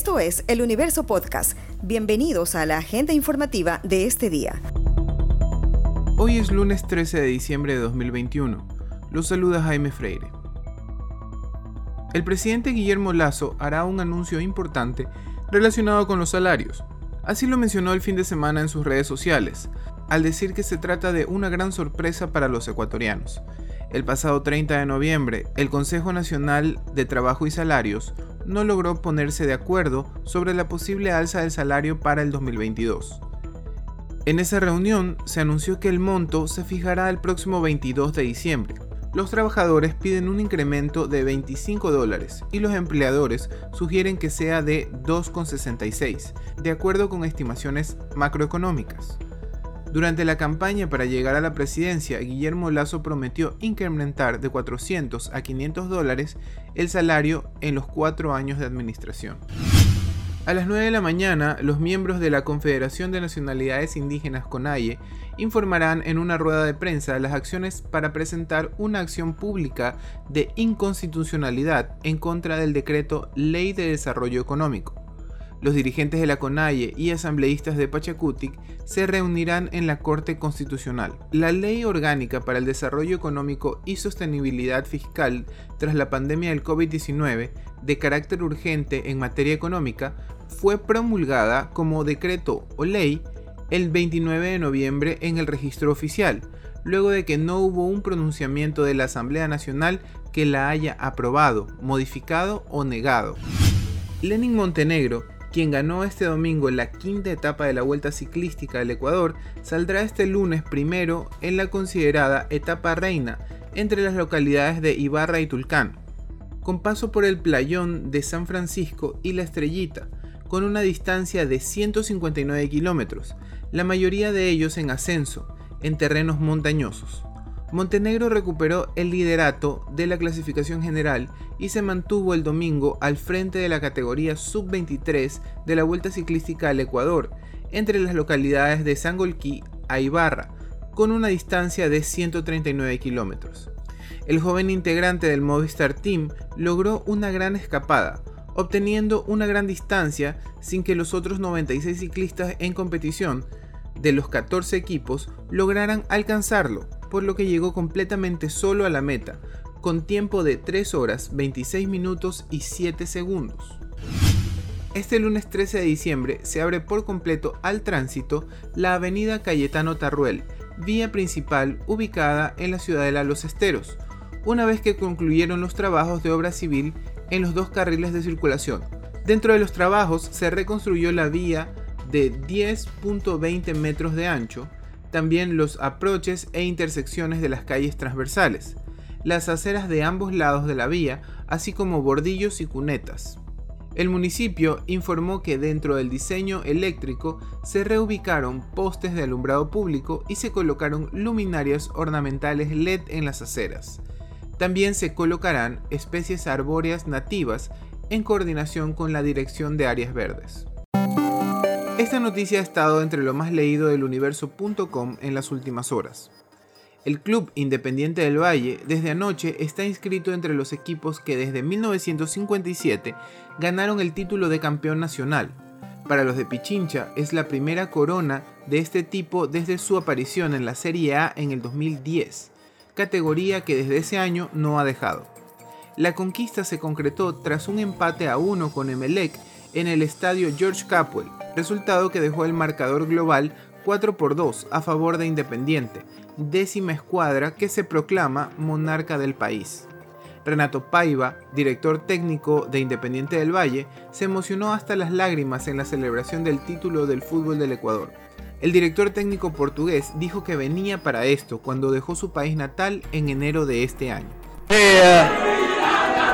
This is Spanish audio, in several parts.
Esto es El Universo Podcast. Bienvenidos a la agenda informativa de este día. Hoy es lunes 13 de diciembre de 2021. Los saluda Jaime Freire. El presidente Guillermo Lazo hará un anuncio importante relacionado con los salarios. Así lo mencionó el fin de semana en sus redes sociales, al decir que se trata de una gran sorpresa para los ecuatorianos. El pasado 30 de noviembre, el Consejo Nacional de Trabajo y Salarios no logró ponerse de acuerdo sobre la posible alza del salario para el 2022. En esa reunión se anunció que el monto se fijará el próximo 22 de diciembre. Los trabajadores piden un incremento de 25 dólares y los empleadores sugieren que sea de 2,66, de acuerdo con estimaciones macroeconómicas. Durante la campaña para llegar a la presidencia, Guillermo Lazo prometió incrementar de 400 a 500 dólares el salario en los cuatro años de administración. A las 9 de la mañana, los miembros de la Confederación de Nacionalidades Indígenas CONAIE informarán en una rueda de prensa las acciones para presentar una acción pública de inconstitucionalidad en contra del decreto Ley de Desarrollo Económico. Los dirigentes de la CONAIE y asambleístas de Pachacutic se reunirán en la Corte Constitucional. La Ley Orgánica para el Desarrollo Económico y Sostenibilidad Fiscal tras la pandemia del COVID-19, de carácter urgente en materia económica, fue promulgada como decreto o ley el 29 de noviembre en el registro oficial, luego de que no hubo un pronunciamiento de la Asamblea Nacional que la haya aprobado, modificado o negado. Lenin Montenegro quien ganó este domingo la quinta etapa de la Vuelta Ciclística del Ecuador, saldrá este lunes primero en la considerada etapa reina entre las localidades de Ibarra y Tulcán, con paso por el playón de San Francisco y La Estrellita, con una distancia de 159 kilómetros, la mayoría de ellos en ascenso, en terrenos montañosos. Montenegro recuperó el liderato de la clasificación general y se mantuvo el domingo al frente de la categoría sub-23 de la Vuelta Ciclística al Ecuador, entre las localidades de Sangolquí a Ibarra, con una distancia de 139 kilómetros. El joven integrante del Movistar Team logró una gran escapada, obteniendo una gran distancia sin que los otros 96 ciclistas en competición de los 14 equipos lograran alcanzarlo por lo que llegó completamente solo a la meta, con tiempo de 3 horas 26 minutos y 7 segundos. Este lunes 13 de diciembre se abre por completo al tránsito la avenida Cayetano Tarruel, vía principal ubicada en la ciudadela Los Esteros, una vez que concluyeron los trabajos de obra civil en los dos carriles de circulación. Dentro de los trabajos se reconstruyó la vía de 10.20 metros de ancho, también los aproches e intersecciones de las calles transversales, las aceras de ambos lados de la vía, así como bordillos y cunetas. El municipio informó que dentro del diseño eléctrico se reubicaron postes de alumbrado público y se colocaron luminarias ornamentales LED en las aceras. También se colocarán especies arbóreas nativas en coordinación con la Dirección de Áreas Verdes. Esta noticia ha estado entre lo más leído del universo.com en las últimas horas. El Club Independiente del Valle desde anoche está inscrito entre los equipos que desde 1957 ganaron el título de campeón nacional. Para los de Pichincha es la primera corona de este tipo desde su aparición en la Serie A en el 2010, categoría que desde ese año no ha dejado. La conquista se concretó tras un empate a uno con Emelec en el estadio George Capwell, resultado que dejó el marcador global 4 por 2 a favor de Independiente, décima escuadra que se proclama monarca del país. Renato Paiva, director técnico de Independiente del Valle, se emocionó hasta las lágrimas en la celebración del título del fútbol del Ecuador. El director técnico portugués dijo que venía para esto cuando dejó su país natal en enero de este año.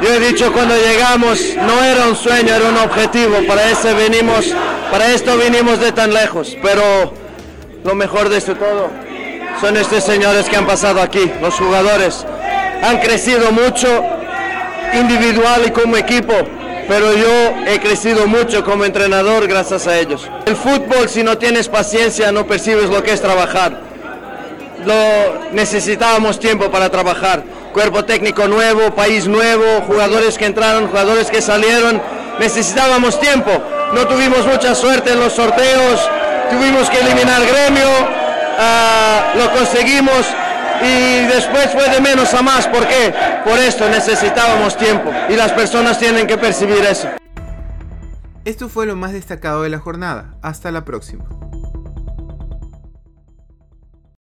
Yo he dicho cuando llegamos no era un sueño, era un objetivo, para eso venimos para esto vinimos de tan lejos, pero lo mejor de esto todo son estos señores que han pasado aquí, los jugadores. Han crecido mucho individual y como equipo, pero yo he crecido mucho como entrenador gracias a ellos. El fútbol, si no tienes paciencia, no percibes lo que es trabajar. Lo necesitábamos tiempo para trabajar. Cuerpo técnico nuevo, país nuevo, jugadores que entraron, jugadores que salieron necesitábamos tiempo. No tuvimos mucha suerte en los sorteos, tuvimos que eliminar gremio, ah, lo conseguimos y después fue de menos a más. ¿Por qué? Por esto necesitábamos tiempo y las personas tienen que percibir eso. Esto fue lo más destacado de la jornada. Hasta la próxima.